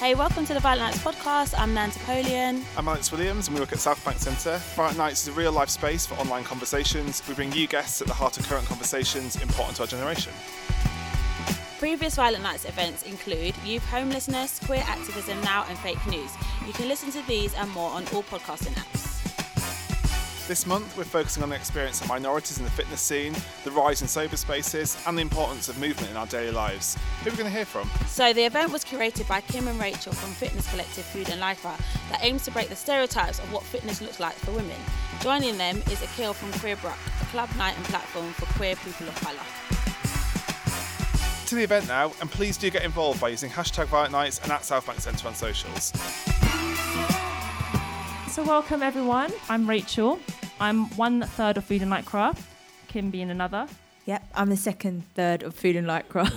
Hey, welcome to the Violent Nights podcast. I'm Nan Napoleon. I'm Alex Williams, and we work at Southbank Centre. Violent Nights is a real life space for online conversations. We bring you guests at the heart of current conversations important to our generation. Previous Violent Nights events include youth homelessness, queer activism now, and fake news. You can listen to these and more on all podcasting apps. This month, we're focusing on the experience of minorities in the fitness scene, the rise in sober spaces, and the importance of movement in our daily lives. Who are we going to hear from? So, the event was curated by Kim and Rachel from fitness collective Food and Lycra that aims to break the stereotypes of what fitness looks like for women. Joining them is Akil from Queer Bruk, a club night and platform for queer people of colour. To the event now, and please do get involved by using hashtag Violent Nights and at Southbank Centre on socials. So, welcome everyone. I'm Rachel. I'm one third of Food and Lycra, Kim being another. Yep, I'm the second third of Food and Lycra.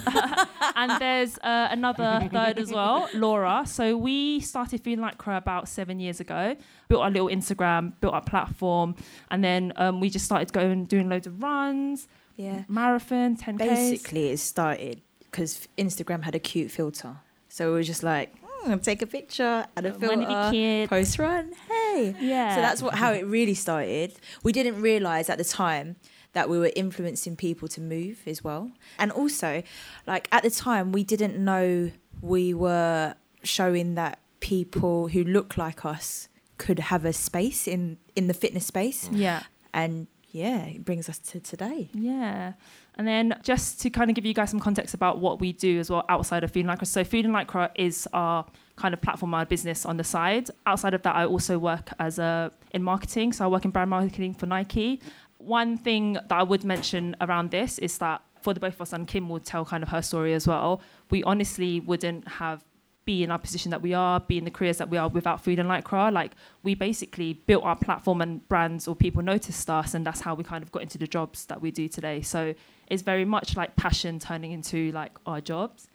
and there's uh, another third as well, Laura. So we started Food and Lycra about seven years ago, built our little Instagram, built our platform, and then um, we just started going doing loads of runs, yeah, marathon, ten k. Basically, it started because Instagram had a cute filter. So we were just like, mm, take a picture, add a filter, post run. Hey, yeah. So that's what how it really started. We didn't realize at the time that we were influencing people to move as well, and also, like at the time, we didn't know we were showing that people who look like us could have a space in in the fitness space. Yeah, and yeah, it brings us to today. Yeah. And then just to kind of give you guys some context about what we do as well outside of Food and Lycra. So Food and Lycra is our kind of platform, our business on the side. Outside of that, I also work as a in marketing. So I work in brand marketing for Nike. One thing that I would mention around this is that for the both of us, and Kim will tell kind of her story as well, we honestly wouldn't have be in our position that we are, be in the careers that we are without Food and Lycra. Like we basically built our platform and brands or people noticed us and that's how we kind of got into the jobs that we do today. So it's very much like passion turning into like our jobs.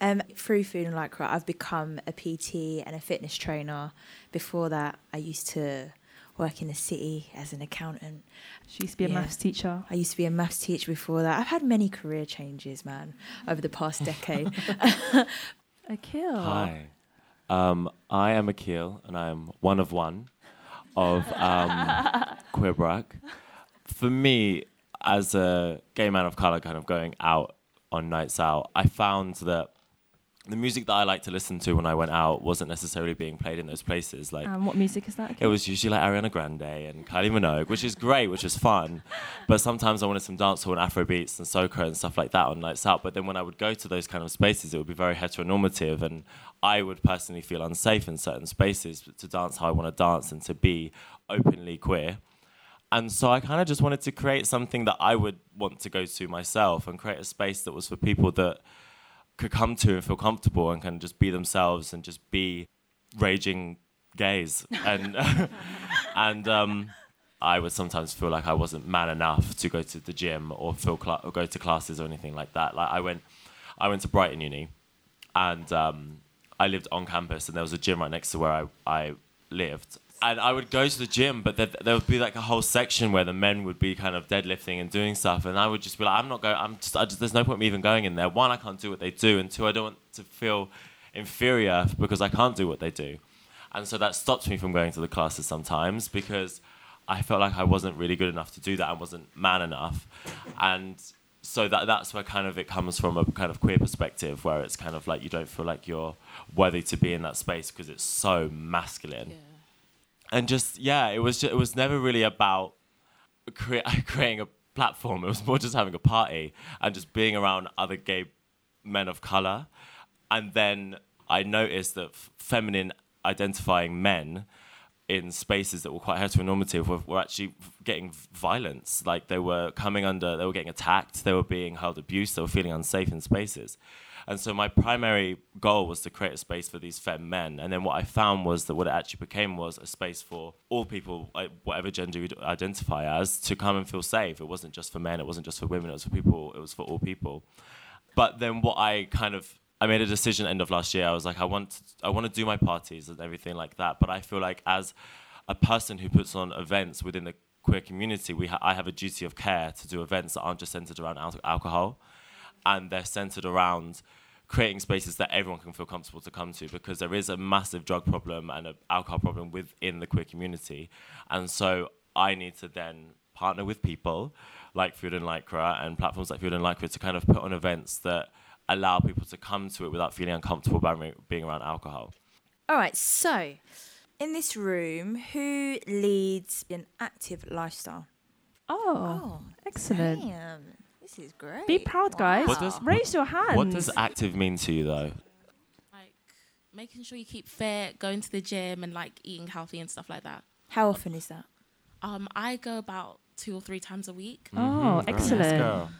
Um, through Food and Lycra, I've become a PT and a fitness trainer. Before that, I used to work in the city as an accountant. She used to be a yeah. maths teacher. I used to be a maths teacher before that. I've had many career changes, man, over the past decade. Akil. Hi. Um, I am Akil, and I am one of one of um, Queer Bruk. For me, as a gay man of color, kind of going out on nights out, I found that the music that I like to listen to when I went out wasn't necessarily being played in those places. Like, um, what music is that? It was usually like Ariana Grande and Kylie Minogue, which is great, which is fun. but sometimes I wanted some dancehall and Afro beats and soca and stuff like that on nights out. But then when I would go to those kind of spaces, it would be very heteronormative, and I would personally feel unsafe in certain spaces to dance how I want to dance and to be openly queer. And so I kind of just wanted to create something that I would want to go to myself and create a space that was for people that could come to and feel comfortable and kind of just be themselves and just be raging gays and and um, I would sometimes feel like I wasn't man enough to go to the gym or feel cl- or go to classes or anything like that. Like I went, I went to Brighton Uni, and um, I lived on campus, and there was a gym right next to where I, I lived, and I would go to the gym, but there, there, would be like a whole section where the men would be kind of deadlifting and doing stuff, and I would just be like, I'm not going. I'm just, just, There's no point me even going in there. One, I can't do what they do, and two, I don't want to feel inferior because I can't do what they do, and so that stops me from going to the classes sometimes because I felt like I wasn't really good enough to do that. I wasn't man enough, and so that that's where kind of it comes from a kind of queer perspective, where it's kind of like you don't feel like you're worthy to be in that space because it's so masculine. Yeah and just yeah, it was just, it was never really about cre- creating a platform. It was more just having a party and just being around other gay men of color. And then I noticed that f- feminine identifying men in spaces that were quite heteronormative were, were actually getting violence. Like they were coming under, they were getting attacked, they were being held abuse, they were feeling unsafe in spaces. And so my primary goal was to create a space for these femme men. And then what I found was that what it actually became was a space for all people, whatever gender you identify as, to come and feel safe. It wasn't just for men, it wasn't just for women, it was for people, it was for all people. But then what I kind of I made a decision end of last year. I was like, I want I want to do my parties and everything like that. But I feel like as a person who puts on events within the queer community, we ha- I have a duty of care to do events that aren't just centered around al- alcohol and they're centered around creating spaces that everyone can feel comfortable to come to because there is a massive drug problem and an alcohol problem within the queer community. And so I need to then partner with people like Food and Lycra and platforms like Food and Lycra to kind of put on events that allow people to come to it without feeling uncomfortable about being around alcohol. All right, so in this room, who leads an active lifestyle? Oh, excellent. Damn, this is great. Be proud, guys. What does- Raise your hands. What does active mean to you though? Like making sure you keep fit, going to the gym, and like eating healthy and stuff like that. How often is that? Um, I go about two or three times a week. Oh, Mhm, very nice excellent.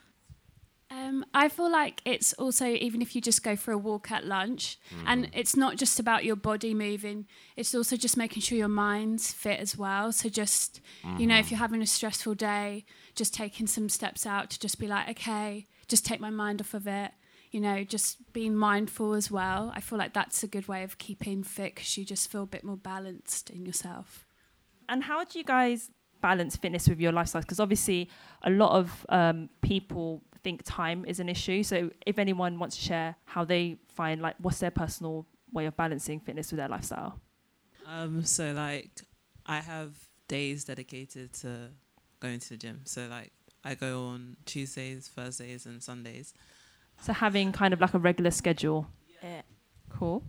Girl. Um, I feel like it's also even if you just go for a walk at lunch, and it's not just about your body moving. It's also just making sure your mind's fit as well. So just you know, if you're having a stressful day, just taking some steps out to just be like, okay, just take my mind off of it. You know, just being mindful as well. I feel like that's a good way of keeping fit because you just feel a bit more balanced in yourself. And how do you guys balance fitness with your lifestyle? Because obviously, a lot of um, people think time is an issue. So, if anyone wants to share how they find, like, what's their personal way of balancing fitness with their lifestyle? Um, so like I have days dedicated to going to the gym. So like I go on Tuesdays, Thursdays and Sundays. So, having kind of like a regular schedule. Yeah. Cool.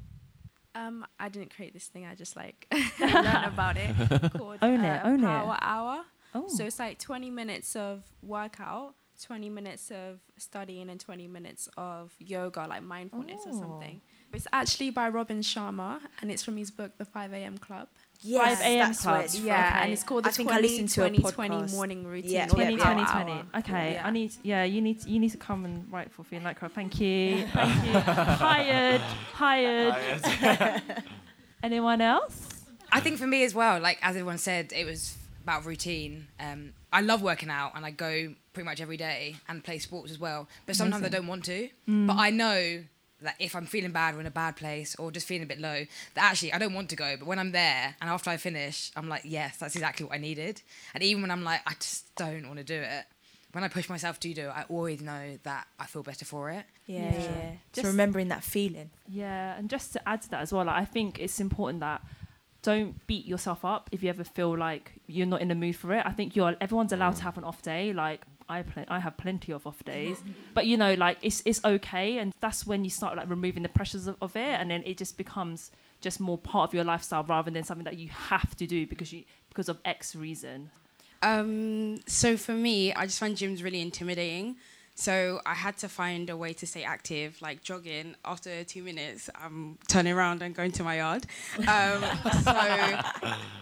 Um, I didn't create this thing. I just like learn about it. Called, Own it, uh, own it. Power Hour. Oh, So it's like 20 minutes of workout, 20 minutes of studying, and 20 minutes of yoga, like mindfulness or Oh. something. It's actually by Robin Sharma, and it's from his book, The 5 A.M. Club. Yes, 5 a.m. that's club. where it's. Yeah, Okay. and it's called the I think I 20, listened to a 2020 podcast. morning routine. Yeah, or 20, 20, 20. Okay, Yeah. I need. Yeah, you need. You need to come and write for Feeling Like Crap. Thank you. Thank you. hired. Hired. Anyone else? I think for me as well, like as everyone said, it was about routine. Um, I love working out and I go pretty much every day and play sports as well. But sometimes I don't want to. Mm. But I know that if I'm feeling bad or in a bad place or just feeling a bit low, that actually I don't want to go. But when I'm there and after I finish, I'm like, yes, that's exactly what I needed. And even when I'm like, I just don't want to do it. When I push myself to do it, I always know that I feel better for it. Yeah, yeah. Yeah. So Just- remembering that feeling. Yeah, and just to add to that as well, like, I think it's important that don't beat yourself up if you ever feel like you're not in the mood for it. I think you're everyone's allowed to mm. have an off day. Like I pl- I have plenty of off days, but you know, like it's it's okay, and that's when you start like removing the pressures of, of it, and then it just becomes just more part of your lifestyle rather than something that you have to do because you because of X reason. Um, so for me, I just find gyms really intimidating. So I had to find a way to stay active, like jogging. After two minutes, I'm turning around and going to my yard. Um, so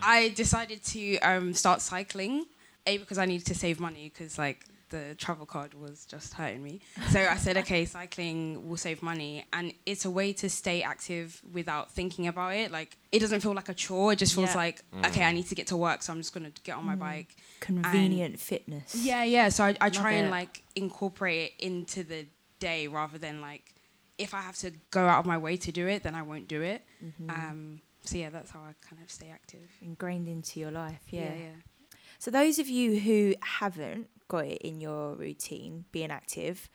I decided to um, start cycling. A because I needed to save money because like the travel card was just hurting me. So I said, okay, cycling will save money, and it's a way to stay active without thinking about it. Like it doesn't feel like a chore. It just feels Yeah. like okay, I need to get to work, so I'm just gonna get on my bike. Convenient fitness. Yeah, yeah. So I, I try Love and like incorporate it into the day rather than like if I have to go out of my way to do it, then I won't do it. Mm-hmm. Um, so yeah, that's how I kind of stay active. Ingrained into your life. Yeah. yeah. yeah. So those of you who haven't got it in your routine, being active,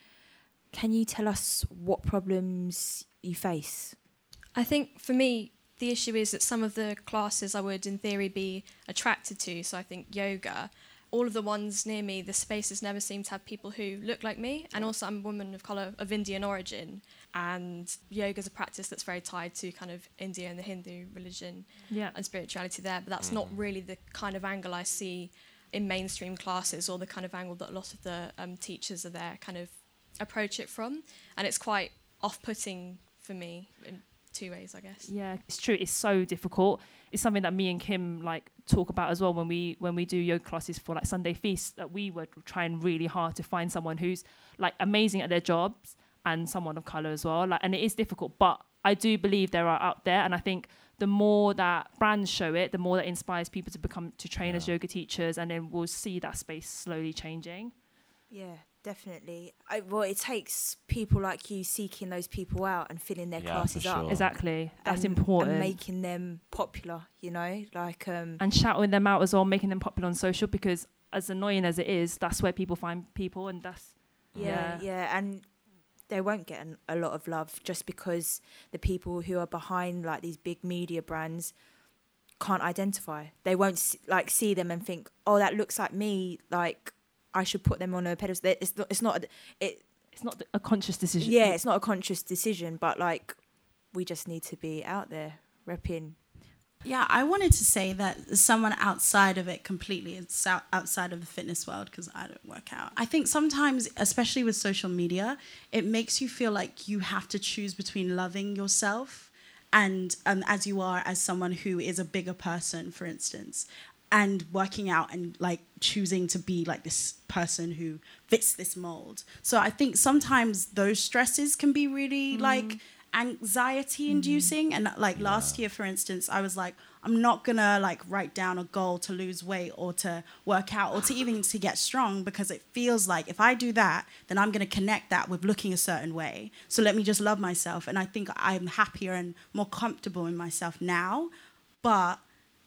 can you tell us what problems you face? I think for me, the issue is that some of the classes I would, in theory, be attracted to. So I think yoga, all of the ones near me, the spaces never seem to have people who look like me. And also, I'm a woman of colour of Indian origin. And yoga is a practice that's very tied to kind of India and the Hindu religion Yeah. and spirituality there. But that's not mm. really the kind of angle I see in mainstream classes or the kind of angle that a lot of the um, teachers are there kind of approach it from. And it's quite off putting for me in two ways, I guess. Yeah, it's true. It's so difficult. It's something that me and Kim like talk about as well when we when we do yoga classes for like Sunday feasts. That we were trying really hard to find someone who's like amazing at their jobs and someone of color as well. Like, and it is difficult, but I do believe there are out there, and I think the more that brands show it, the more that inspires people to become to train as yoga teachers, and then we'll see that space slowly changing. Yeah, definitely. I, well, it takes people like you seeking those people out and filling their Yeah, classes for up. sure. Exactly, that's and, important. And making them popular, you know, like um, and shouting them out as well, making them popular on social because as annoying as it is, that's where people find people, and that's yeah, yeah, and they won't get an, a lot of love just because the people who are behind like these big media brands can't identify. They won't s- like see them and think, "Oh, that looks like me." Like I should put them on a pedestal. It's not. It's not. It. It's not a conscious decision. Yeah, it's not a conscious decision, but like we just need to be out there repping. Yeah, I wanted to say that someone outside of it completely, outside of the fitness world because I don't work out. I think sometimes, especially with social media, it makes you feel like you have to choose between loving yourself and um, as you are as someone who is a bigger person, for instance, and working out and like choosing to be like this person who fits this mold. So I think sometimes those stresses can be really like anxiety inducing and like last year for instance i was like i'm not gonna like write down a goal to lose weight or to work out or to even to get strong because it feels like if i do that then i'm gonna connect that with looking a certain way. So let me just love myself. And i think i'm happier and more comfortable in myself now. But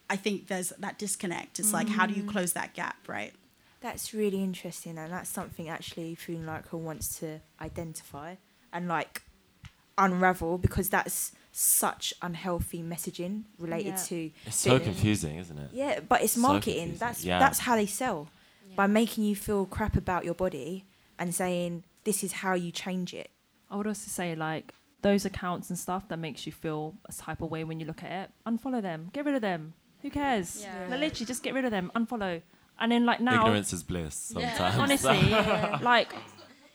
i think there's that disconnect. It's like how do you Mm. close that gap right? That's really interesting, and that's something actually Food Lycra wants to identify. And like unravel because that's such unhealthy messaging related Yeah. to. It's so fitness. confusing, isn't it? Yeah, but it's So marketing. confusing. that's Yeah. that's how they sell by making you feel crap about your body and saying this is how you change it. I would also say like those accounts and stuff that makes you feel a type of way when you look at it, unfollow them, get rid of them. Who cares? Yeah. Like, literally, just get rid of them, unfollow. And then like now, Ignorance is bliss Yeah. sometimes. honestly, like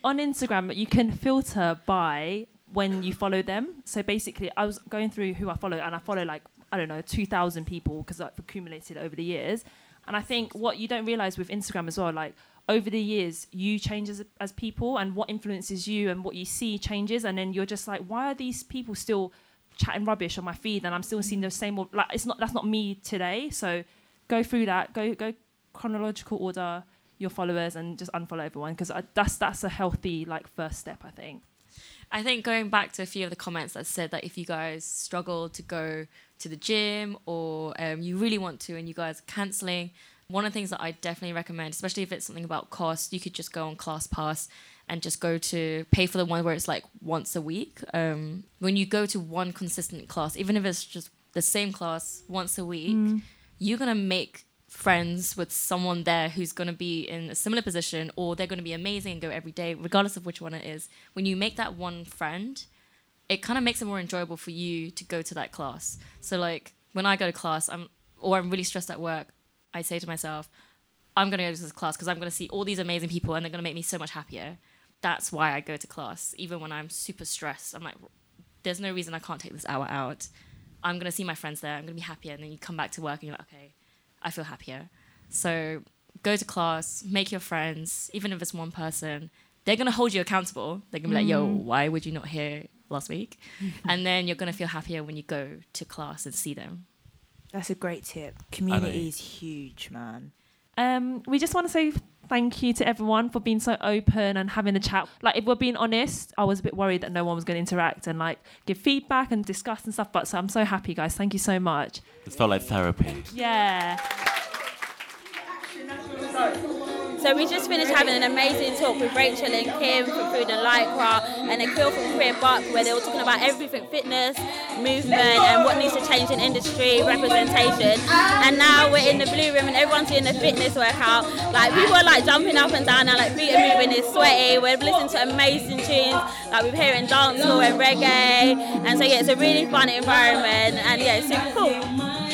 on Instagram, you can filter by when you follow them. So basically, I was going through who I follow, and I follow like I don't know, two thousand people because I've accumulated over the years. And I think what you don't realize with Instagram as well, like over the years, you change as, as people, and what influences you and what you see changes, and then you're just like, why are these people still chatting rubbish on my feed, and I'm still seeing the same? old- Like it's not that's not me today. So go through that, go go chronological order your followers and just unfollow everyone because uh, that's that's a healthy like first step I think. I think going back to a few of the comments that said that if you guys struggle to go to the gym or um, you really want to and you guys are cancelling, one of the things that I definitely recommend, especially if it's something about cost, you could just go on ClassPass and just go to pay for the one where it's like once a week. Um, when you go to one consistent class, even if it's just the same class once a week, Mm. you're gonna make friends with someone there who's going to be in a similar position or they're going to be amazing and go every day regardless of which one it is. When you make that one friend it kind of makes it more enjoyable for you to go to that class. So like when i go to class i'm or i'm really stressed at work i say to myself i'm going to go to this class because i'm going to see all these amazing people and they're going to make me so much happier. That's why i go to class even when i'm super stressed. I'm like there's no reason i can't take this hour out. I'm going to see my friends there i'm going to be happier and then you come back to work and you're like okay I feel happier. So go to class, make your friends, even if it's one person. They're gonna hold you accountable. They're gonna be like, "Yo, Mm. why would you not hear last week?" and then you're gonna feel happier when you go to class and see them. That's a great tip. Community is huge, man. Um, we just want to say thank you to everyone for being so open and having a chat. Like, if we're being honest, I was a bit worried that no one was going to interact and like give feedback and discuss and stuff. But so I'm so happy, guys. Thank you so much. It felt like therapy. Yeah. So we just finished having an amazing talk with Rachel and Kim from Food and Lycra and Akil from Queer Bruk where they were talking about everything fitness, movement and what needs to change in industry, representation. And now we're in the blue room and everyone's doing the fitness workout. Like people are like jumping up and down and like feet are moving, it's sweaty. We're listening to amazing tunes, like we're hearing dancehall and reggae. And so yeah, it's a really fun environment and yeah, it's super cool.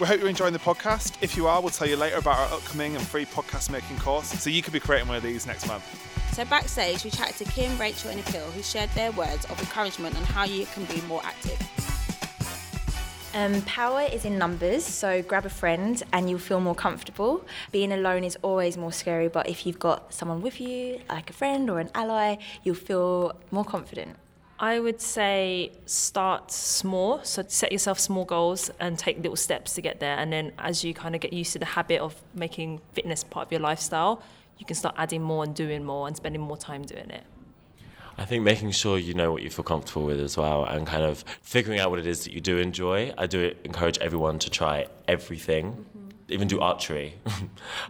We hope you're enjoying the podcast. If you are, we'll tell you later about our upcoming and free podcast making course, so you could be creating one of these next month. So backstage, we chatted to Kim, Rachel, and Akil, who shared their words of encouragement on how you can be more active. Um, power is in numbers, so grab a friend and you'll feel more comfortable. Being alone is always more scary, but if you've got someone with you, like a friend or an ally, you'll feel more confident. I would say start small. So set yourself small goals and take little steps to get there. And then as you kind of get used to the habit of making fitness part of your lifestyle, you can start adding more and doing more and spending more time doing it. I think making sure you know what you feel comfortable with as well and kind of figuring out what it is that you do enjoy. I do encourage everyone to try everything mm-hmm. even do archery.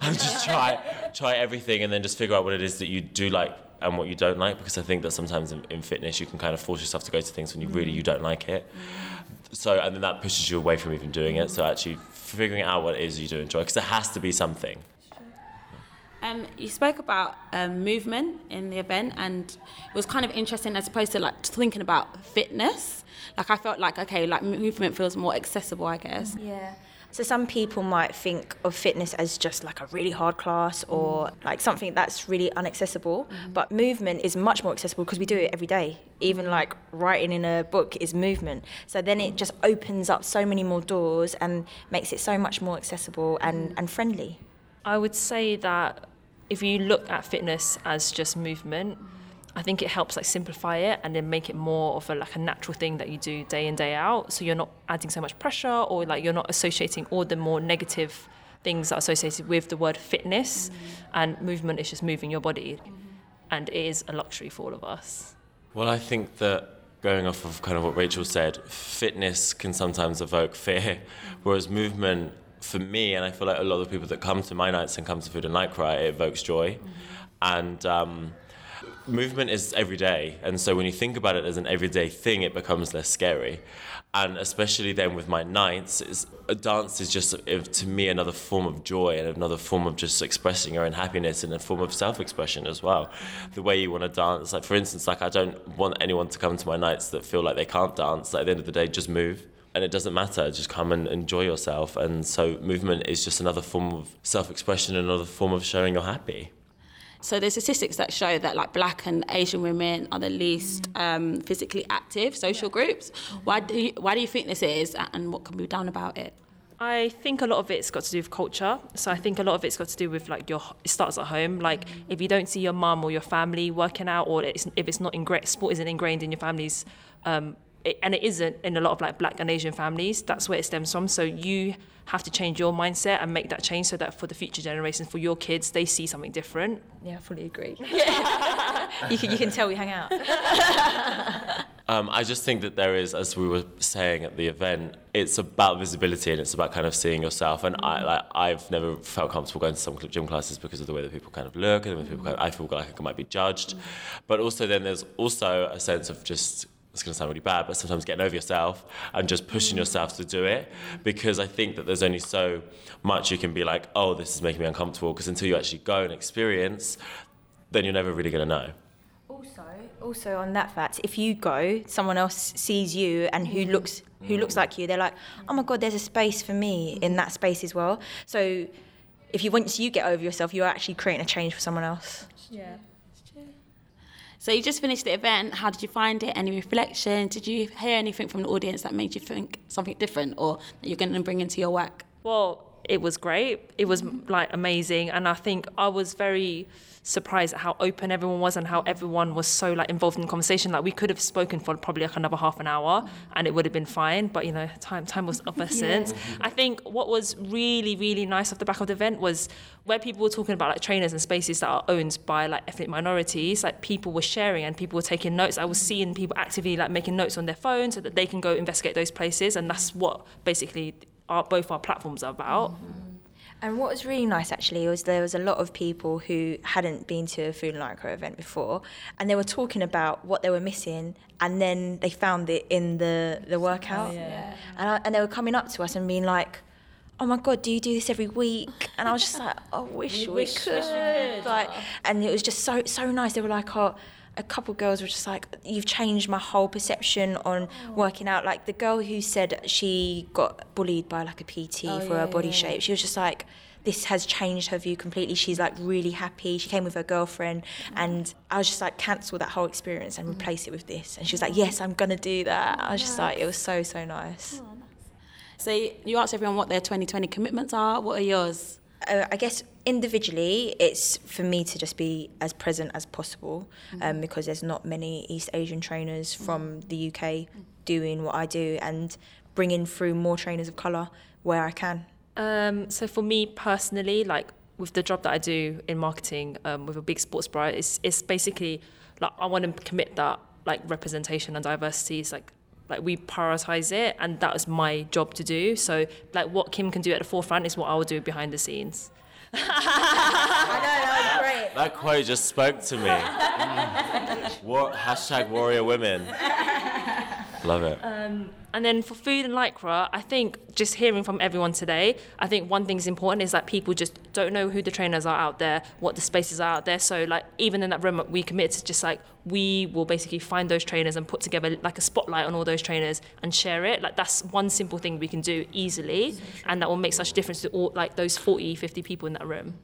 and just try try everything and then just figure out what it is that you do like and what you don't like because I think that sometimes in, in fitness you can kind of force yourself to go to things when you really you don't like it. So and then that pushes you away from even doing it. So actually figuring out what it is you do enjoy because there has to be something. Um, you spoke about um, movement in the event, and it was kind of interesting as opposed to like thinking about fitness. Like I felt like okay, like movement feels more accessible, I guess. Yeah. So some people might think of fitness as just like a really hard class or mm. like something that's really inaccessible. Mm-hmm. But movement is much more accessible because we do it every day. Even like writing in a book is movement. So then it just opens up so many more doors and makes it so much more accessible and, mm-hmm. and friendly. I would say that if you look at fitness as just movement, mm-hmm. I think it helps like simplify it and then make it more of a like a natural thing that you do day in day out. So you're not adding so much pressure or like you're not associating all the more negative things that are associated with the word fitness mm-hmm. and movement is just moving your body mm-hmm. and it is a luxury for all of us. Well, I think that going off of kind of what Rachel said, fitness can sometimes evoke fear, mm-hmm. whereas movement, for me, and I feel like a lot of people that come to my nights and come to Food and Lycra, it evokes joy. And um, movement is every day. And so when you think about it as an everyday thing, it becomes less scary. And especially then with my nights, dance is just, to me, another form of joy and another form of just expressing your own happiness and a form of self expression as well. The way you want to dance, like for instance, like I don't want anyone to come to my nights that feel like they can't dance. Like at the end of the day, just move. And it doesn't matter, just come and enjoy yourself. And so movement is just another form of self expression, another form of showing you're happy. So there's statistics that show that like black and Asian women are the least um, physically active social groups. Why do you, why do you think this is, and what can be done about it? I think a lot of it's got to do with culture. So I think a lot of it's got to do with like your it starts at home. Like if you don't see your mum or your family working out, or it's, if it's not ingrained, sport isn't ingrained in your family's, um, it, and it isn't in a lot of like black and Asian families. That's where it stems from. So you have to change your mindset and make that change so that for the future generations, for your kids, they see something different. Yeah, I fully agree. you, can, you can tell we hang out. Um, I just think that there is, as we were saying at the event, it's about visibility and it's about kind of seeing yourself. And I, mm. like, I've never felt comfortable going to some gym classes because of the way that people kind of look and the way people mm. kind of, I feel like I might be judged. Mm. But also, then there's also a sense of just it's going to sound really bad, but sometimes getting over yourself and just pushing mm. yourself to do it because I think that there's only so much you can be like, oh, this is making me uncomfortable because until you actually go and experience, then you're never really going to know. Also, also on that fact, if you go, someone else sees you and who mm. looks who looks like you, they're like, oh my god, there's a space for me in that space as well. So, if you once you get over yourself, you're actually creating a change for someone else. Yeah. So you just finished the event. How did you find it? Any reflection? Did you hear anything from the audience that made you think something different, or that you're going to bring into your work? Well, it was great. It was mm-hmm. like amazing, and I think I was very surprised at how open everyone was and how everyone was so like involved in the conversation. Like we could have spoken for probably like another half an hour mm-hmm. and it would have been fine. But you know, time time was of essence. Mm-hmm. I think what was really really nice off the back of the event was where people were talking about like trainers and spaces that are owned by like ethnic minorities. Like people were sharing and people were taking notes. I was seeing people actively like making notes on their phone so that they can go investigate those places, and that's what basically our, both our platforms are about. Mm-hmm. And what was really nice actually was there was a lot of people who hadn't been to a Food and Lycra event before, and they were talking about what they were missing, and then they found it in the the workout, yeah. and I, and they were coming up to us and being like. Oh my God! Do you do this every week? And I was just like, I wish we, wish we could. could. Like, and it was just so so nice. They were like, oh, a couple of girls were just like, you've changed my whole perception on oh. working out. Like the girl who said she got bullied by like a PT Oh, for yeah, her body yeah. shape, she was just like, this has changed her view completely. She's like really happy. She came with her girlfriend, and I was just like, cancel that whole experience and mm. replace it with this. And she was like, yes, I'm gonna do that. I was just like, it was so so nice. Oh, so you asked everyone what their 2020 commitments are. What are yours? Uh, I guess individually, it's for me to just be as present as possible um, because there's not many East Asian trainers from the UK doing what I do and bringing through more trainers of colour where I can. Um, so for me personally, like with the job that I do in marketing um, with a big sports bra, it's, it's basically like I want to commit that like representation and diversity is like like we prioritize it, and that was my job to do. So like what Kim can do at the forefront is what I will do behind the scenes. I know that was great. That quote just spoke to me. Mm. what hashtag warrior women. Love it. Um, and then for food and lycra, I think just hearing from everyone today, I think one thing's important is that people just don't know who the trainers are out there, what the spaces are out there. So like even in that room, we commit to just like we will basically find those trainers and put together like a spotlight on all those trainers and share it. Like that's one simple thing we can do easily, and that will make such a difference to all like those 40, 50 people in that room.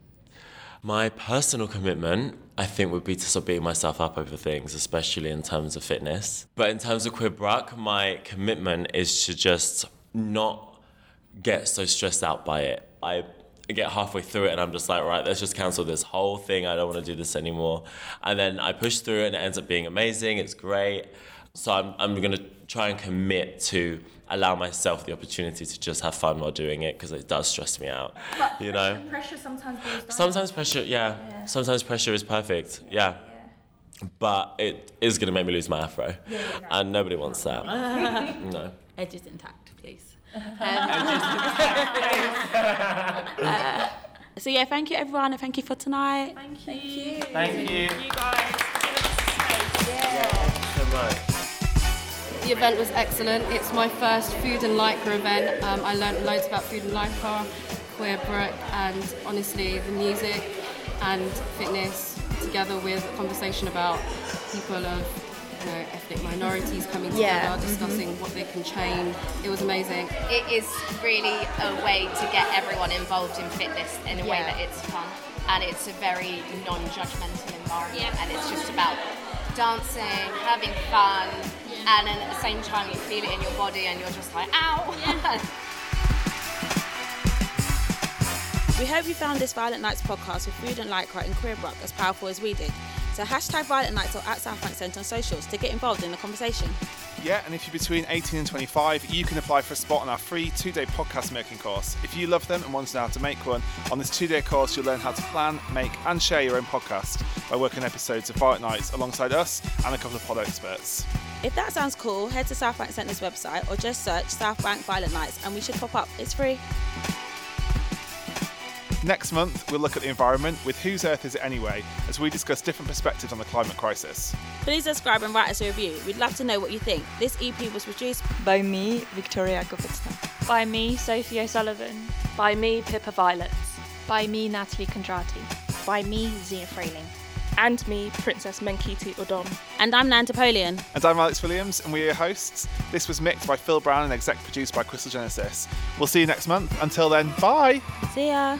My personal commitment, I think, would be to stop beating myself up over things, especially in terms of fitness. But in terms of Queer Bruk, my commitment is to just not get so stressed out by it. I get halfway through it and I'm just like, right, let's just cancel this whole thing. I don't want to do this anymore. And then I push through it and it ends up being amazing. It's great. So I'm, I'm going to try and commit to allow myself the opportunity to just have fun while doing it because it does stress me out. But you know? pressure sometimes. Sometimes pressure, yeah. Yeah. Sometimes pressure is perfect, yeah. But it is going to make me lose my afro. and nobody wants that. no. Edges intact, please. Uh, so yeah, thank you everyone, and thank you for tonight. Thank you. Thank you. Thank you guys. Yeah, so much. The event was excellent. It's my first food and lycra event. Um, I learned loads about food and lycra, queer Bruk, and honestly, the music and fitness together with a conversation about people of you know, ethnic minorities coming together, Yeah. discussing Mhm. what they can change. It was amazing. It is really a way to get everyone involved in fitness in a way that it's fun and it's a very non-judgmental environment and it's just about dancing, having fun, and then at the same time you feel it in your body and you're just like, ow. We hope you found this Violent Nights podcast with Food and Lycra and Queer Bruk as powerful as we did. So hashtag Violent Nights or at Southbank Centre on socials to get involved in the conversation. Yeah, and if you're between 18 and 25, you can apply for a spot on our free two day podcast making course. If you love them and want to know how to make one, on this two day course, you'll learn how to plan, make, and share your own podcast by working episodes of Violent Nights alongside us and a couple of pod experts. If that sounds cool, head to Southbank Centre's website or just search Southbank Violent Nights and we should pop up. It's free. Next month, we'll look at the environment with Whose Earth Is It Anyway, as we discuss different perspectives on the climate crisis. Please subscribe and write us a review. We'd love to know what you think. This EP was produced by me, Victoria Kopitsna. By me, Sophie O'Sullivan. By me, Pippa Violets. By me, Natalie Kondrati. By me, Zia Frayling. And me, Princess Menkiti Odom. And I'm Nan Napoleon. And I'm Alex Williams, and we're your hosts. This was mixed by Phil Brown and exec produced by Crystal Genesis. We'll see you next month. Until then, bye. See ya.